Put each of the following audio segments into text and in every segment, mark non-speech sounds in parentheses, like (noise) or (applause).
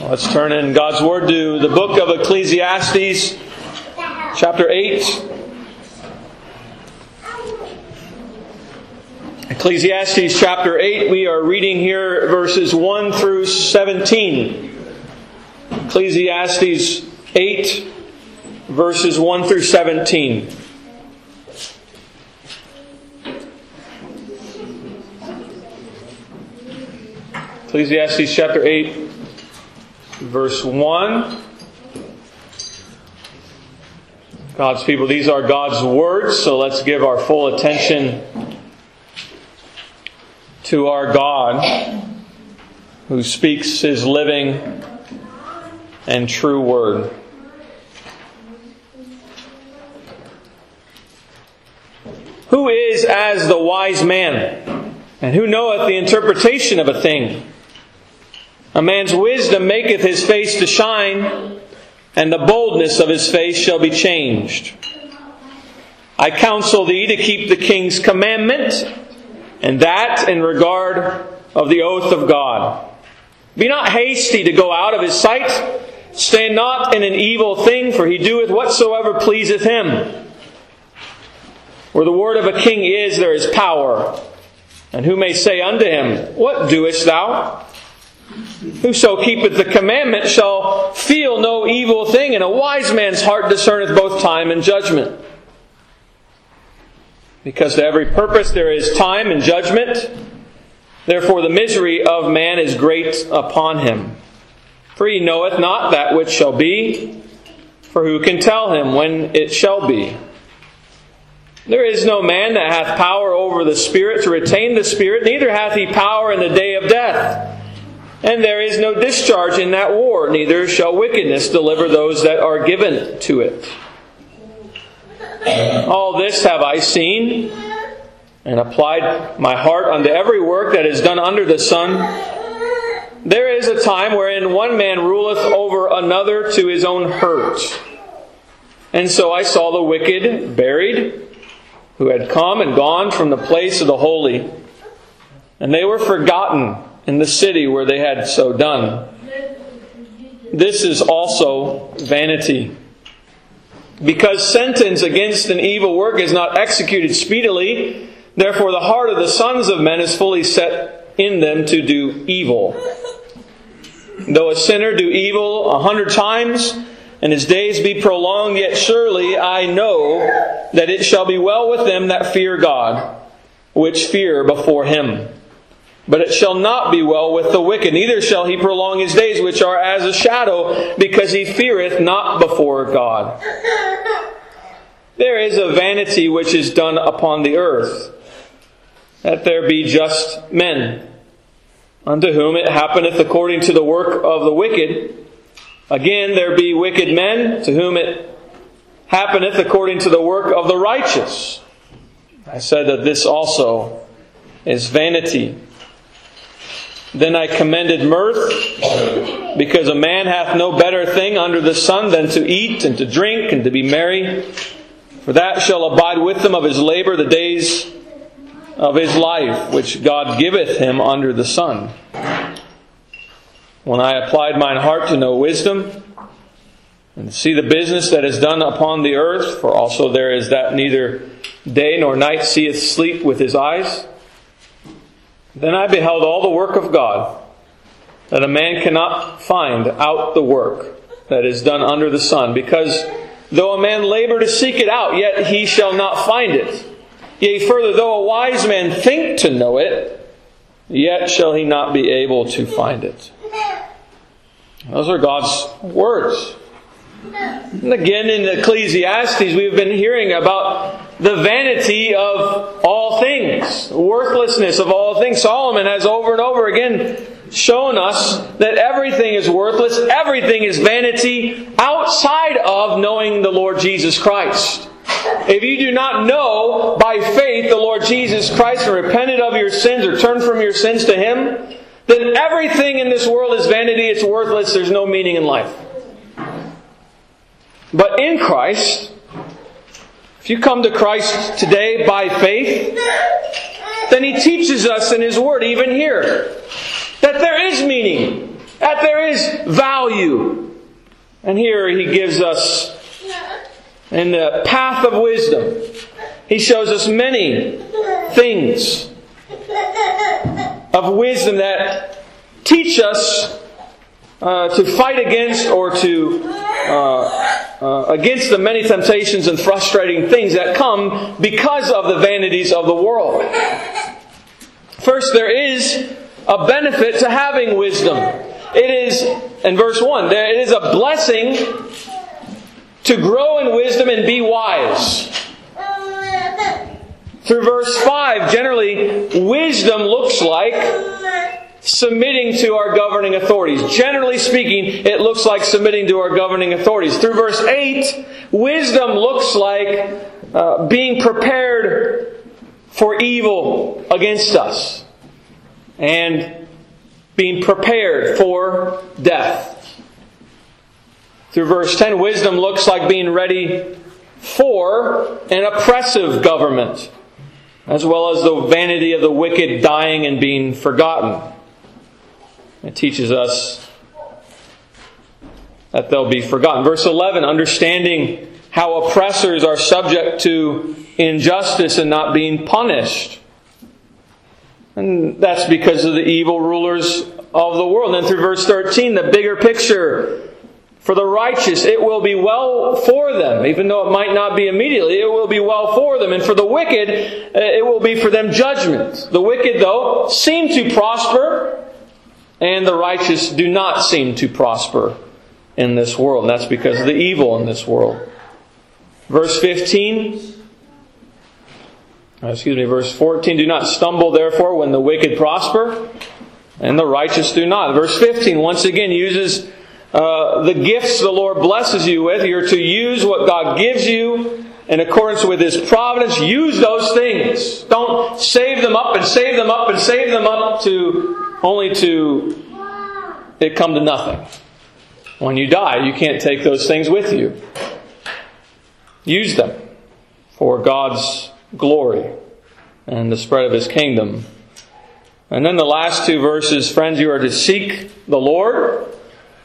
Let's turn in God's Word to the book of Ecclesiastes, chapter 8. Ecclesiastes chapter 8, we are reading here verses 1 through 17. Ecclesiastes 8, verses 1 through 17. Ecclesiastes chapter 8, verse 1. God's people, these are God's words, so let's give our full attention to our God who speaks his living and true word. Who is as the wise man, and who knoweth the interpretation of a thing? A man's wisdom maketh his face to shine, and the boldness of his face shall be changed. I counsel thee to keep the king's commandment, and that in regard of the oath of God. Be not hasty to go out of his sight. Stand not in an evil thing, for he doeth whatsoever pleaseth him. Where the word of a king is, there is power. And who may say unto him, What doest thou? Whoso keepeth the commandment shall feel no evil thing, and a wise man's heart discerneth both time and judgment. Because to every purpose there is time and judgment, therefore the misery of man is great upon him. For he knoweth not that which shall be, for who can tell him when it shall be? There is no man that hath power over the Spirit to retain the Spirit, neither hath he power in the day of death. And there is no discharge in that war, neither shall wickedness deliver those that are given to it. All this have I seen, and applied my heart unto every work that is done under the sun. There is a time wherein one man ruleth over another to his own hurt. And so I saw the wicked buried, who had come and gone from the place of the holy, and they were forgotten in the city where they had so done. This is also vanity. Because sentence against an evil work is not executed speedily, therefore the heart of the sons of men is fully set in them to do evil. Though a sinner do evil a hundred times, and his days be prolonged, yet surely I know that it shall be well with them that fear God, which fear before him. But it shall not be well with the wicked, neither shall he prolong his days, which are as a shadow, because he feareth not before God. There is a vanity which is done upon the earth, that there be just men, unto whom it happeneth according to the work of the wicked. Again, there be wicked men, to whom it happeneth according to the work of the righteous. I said that this also is vanity. Then I commended mirth, because a man hath no better thing under the sun than to eat and to drink and to be merry. For that shall abide with him of his labor the days of his life, which God giveth him under the sun. When I applied mine heart to know wisdom, and see the business that is done upon the earth, for also there is that neither day nor night seeth sleep with his eyes, then I beheld all the work of God, that a man cannot find out the work that is done under the sun, because though a man labor to seek it out, yet he shall not find it. Yea, further, though a wise man think to know it, yet shall he not be able to find it. Those are God's words. And again, in Ecclesiastes, we've been hearing about the vanity of all things, worthlessness of all things. Solomon has over and over again shown us that everything is worthless, everything is vanity outside of knowing the Lord Jesus Christ. If you do not know by faith the Lord Jesus Christ and repented of your sins or turned from your sins to Him, then everything in this world is vanity, it's worthless, there's no meaning in life. But in Christ, if you come to Christ today by faith, then He teaches us in His Word, even here, that there is meaning. that there is value. And here he gives us in the path of wisdom. He shows us many things of wisdom that teach us uh, to fight against or to uh, uh, against the many temptations and frustrating things that come because of the vanities of the world. First, there is a benefit to having wisdom. It is, in verse 1, it is a blessing to grow in wisdom and be wise. Through verse 5, generally, wisdom looks like submitting to our governing authorities. Generally speaking, it looks like submitting to our governing authorities. Through verse 8, wisdom looks like uh, being prepared for evil against us and being prepared for death. Through verse 10, wisdom looks like being ready for an oppressive government, as well as the vanity of the wicked dying and being forgotten. It teaches us that they'll be forgotten. Verse 11, understanding how oppressors are subject to injustice and not being punished. And that's because of the evil rulers of the world. And through verse 13, the bigger picture for the righteous, it will be well for them, even though it might not be immediately, it will be well for them. And for the wicked, uh, it will be for them judgment. The wicked, though, seem to prosper, and the righteous do not seem to prosper in this world. And that's because of the evil in this world. Verse 15, uh, excuse me, verse 14, do not stumble therefore when the wicked prosper, and the righteous do not. Verse 15 once again uses uh, the gifts the Lord blesses you with. You're to use what God gives you in accordance with His providence. Use those things. Don't save them up and save them up and save them up to only to it come to nothing. When you die, you can't take those things with you. Use them for God's glory and the spread of His kingdom. And then the last two verses, friends, you are to seek the Lord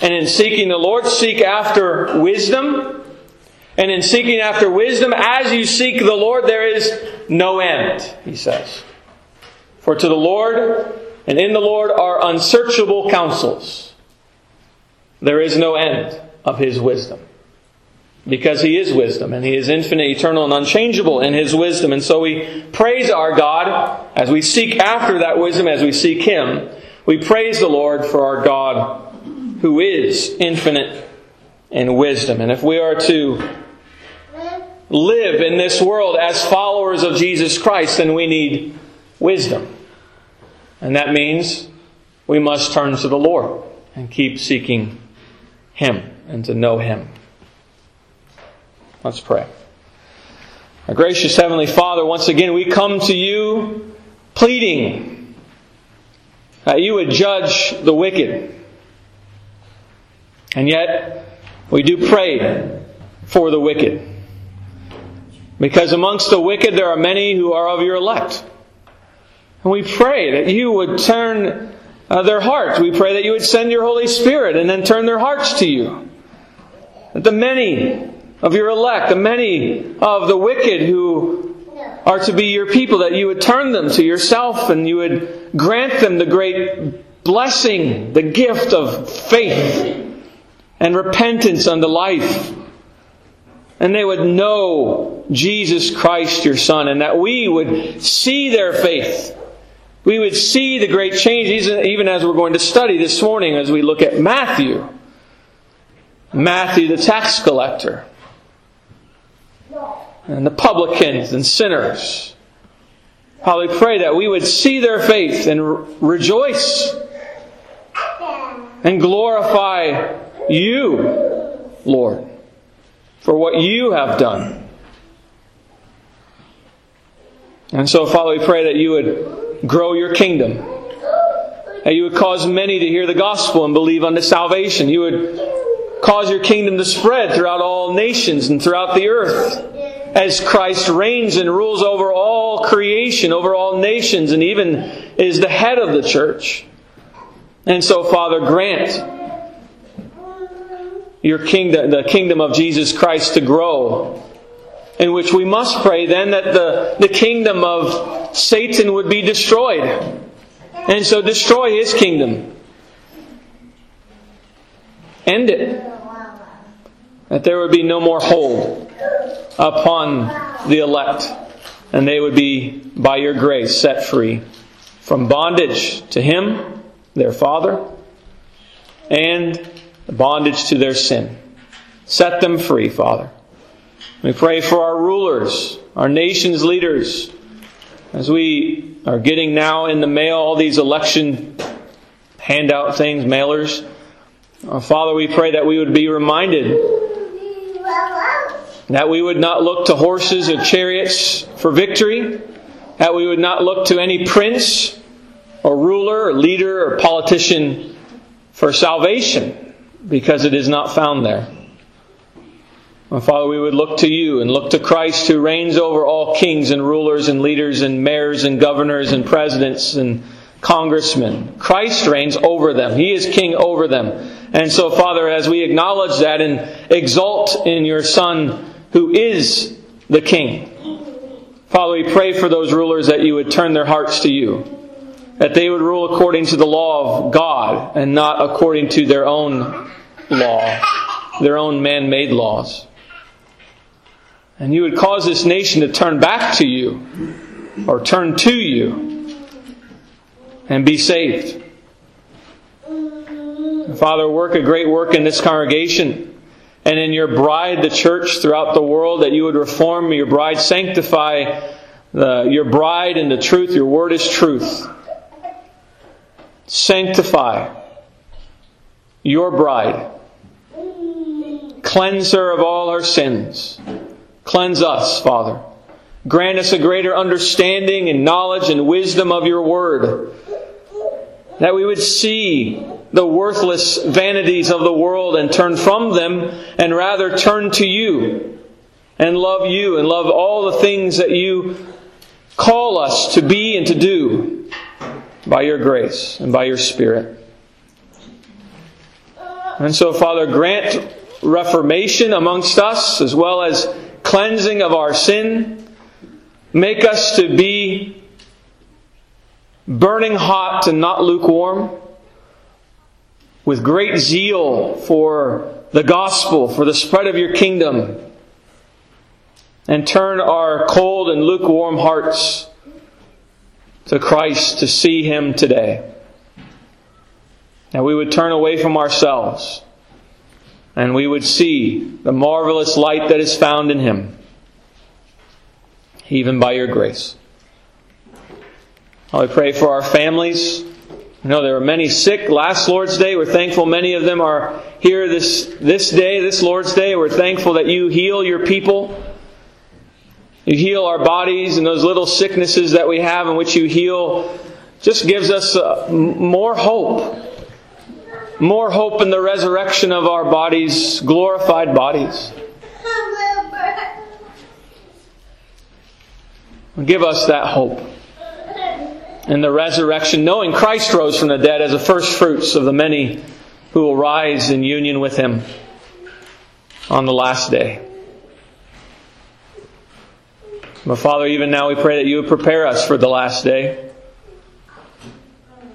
and in seeking the Lord, seek after wisdom. And in seeking after wisdom, as you seek the Lord, there is no end, he says. For to the Lord and in the Lord are unsearchable counsels. There is no end of his wisdom. Because he is wisdom, and he is infinite, eternal, and unchangeable in his wisdom. And so we praise our God as we seek after that wisdom, as we seek him. We praise the Lord for our God who is infinite in wisdom. And if we are to live in this world as followers of Jesus Christ, then we need wisdom. And that means we must turn to the Lord and keep seeking Him and to know Him. Let's pray. Our gracious Heavenly Father, once again we come to you pleading that you would judge the wicked and yet, we do pray for the wicked. Because amongst the wicked there are many who are of your elect. And we pray that you would turn uh, their hearts. We pray that you would send your Holy Spirit and then turn their hearts to you. That the many of your elect, the many of the wicked who are to be your people, that you would turn them to yourself and you would grant them the great blessing, the gift of faith and repentance unto life. And they would know Jesus Christ, your Son, and that we would see their faith. We would see the great change, even as we're going to study this morning as we look at Matthew. Matthew, the tax collector, and the publicans and sinners. How we pray that we would see their faith and rejoice and glorify you, Lord, for what you have done. And so, Father, we pray that you would grow your kingdom. That you would cause many to hear the gospel and believe unto salvation. You would cause your kingdom to spread throughout all nations and throughout the earth as Christ reigns and rules over all creation, over all nations, and even is the head of the church. And so, Father, grant your kingdom, the kingdom of Jesus Christ to grow. In which we must pray then that the, the kingdom of Satan would be destroyed. And so destroy his kingdom. End it. That there would be no more hold upon the elect. And they would be, by your grace, set free from bondage to him, their father, and bondage to their sin. Set them free, Father. We pray for our rulers, our nation's leaders, as we are getting now in the mail all these election handout things, mailers. Uh, Father, we pray that we would be reminded that we would not look to horses or chariots for victory, that we would not look to any prince or ruler or leader or politician for salvation because it is not found there. And Father, we would look to you and look to Christ who reigns over all kings and rulers and leaders and mayors and governors and presidents and congressmen. Christ reigns over them. He is king over them. And so, Father, as we acknowledge that and exalt in your Son who is the king, Father, we pray for those rulers that you would turn their hearts to you that they would rule according to the law of God and not according to their own law, their own man made laws. And you would cause this nation to turn back to you or turn to you and be saved. Father, work a great work in this congregation and in your bride, the church throughout the world, that you would reform your bride, sanctify the, your bride in the truth. Your word is truth. Sanctify your bride. Cleanse her of all her sins. Cleanse us, Father. Grant us a greater understanding and knowledge and wisdom of your word. That we would see the worthless vanities of the world and turn from them and rather turn to you and love you and love all the things that you call us to be and to do by your grace and by your Spirit. And so, Father, grant reformation amongst us as well as cleansing of our sin. Make us to be burning hot and not lukewarm, with great zeal for the gospel, for the spread of your kingdom, and turn our cold and lukewarm hearts to Christ to see Him today. And we would turn away from ourselves and we would see the marvelous light that is found in Him, even by your grace. I pray for our families. I know there were many sick last Lord's Day. We're thankful many of them are here this, this day, this Lord's Day. We're thankful that you heal your people. You heal our bodies and those little sicknesses that we have in which you heal just gives us uh, more hope. More hope in the resurrection of our bodies, glorified bodies. (laughs) Give us that hope in the resurrection, knowing Christ rose from the dead as the first fruits of the many who will rise in union with Him on the last day. But Father, even now we pray that you would prepare us for the last day.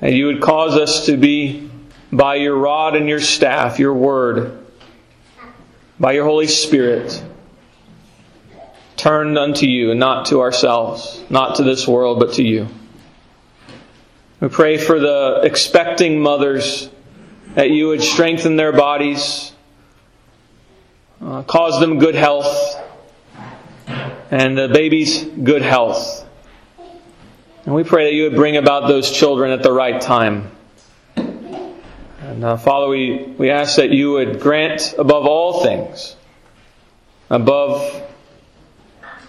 And you would cause us to be, by your rod and your staff, your word, by your Holy Spirit, turned unto you and not to ourselves, not to this world, but to you. We pray for the expecting mothers that you would strengthen their bodies, uh, cause them good health, and the baby's good health. And we pray that you would bring about those children at the right time. And uh, Father, we, we ask that you would grant above all things, above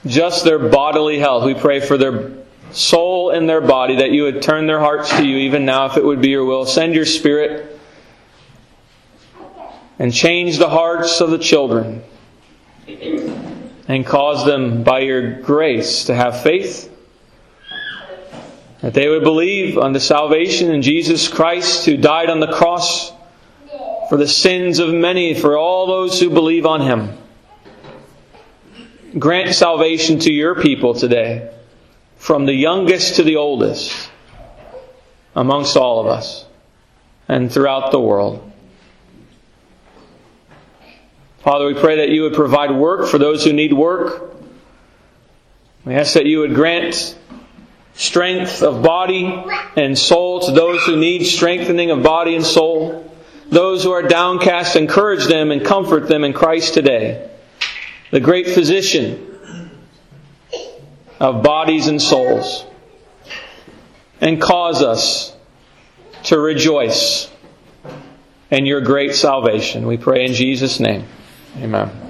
just their bodily health, we pray for their soul and their body, that you would turn their hearts to you even now if it would be your will. Send your spirit and change the hearts of the children and cause them by your grace to have faith that they would believe unto salvation in Jesus Christ who died on the cross for the sins of many, for all those who believe on him. Grant salvation to your people today, from the youngest to the oldest, amongst all of us and throughout the world. Father, we pray that you would provide work for those who need work. We ask that you would grant strength of body and soul to those who need strengthening of body and soul. Those who are downcast, encourage them and comfort them in Christ today. The great physician of bodies and souls. And cause us to rejoice in your great salvation. We pray in Jesus' name. Amen.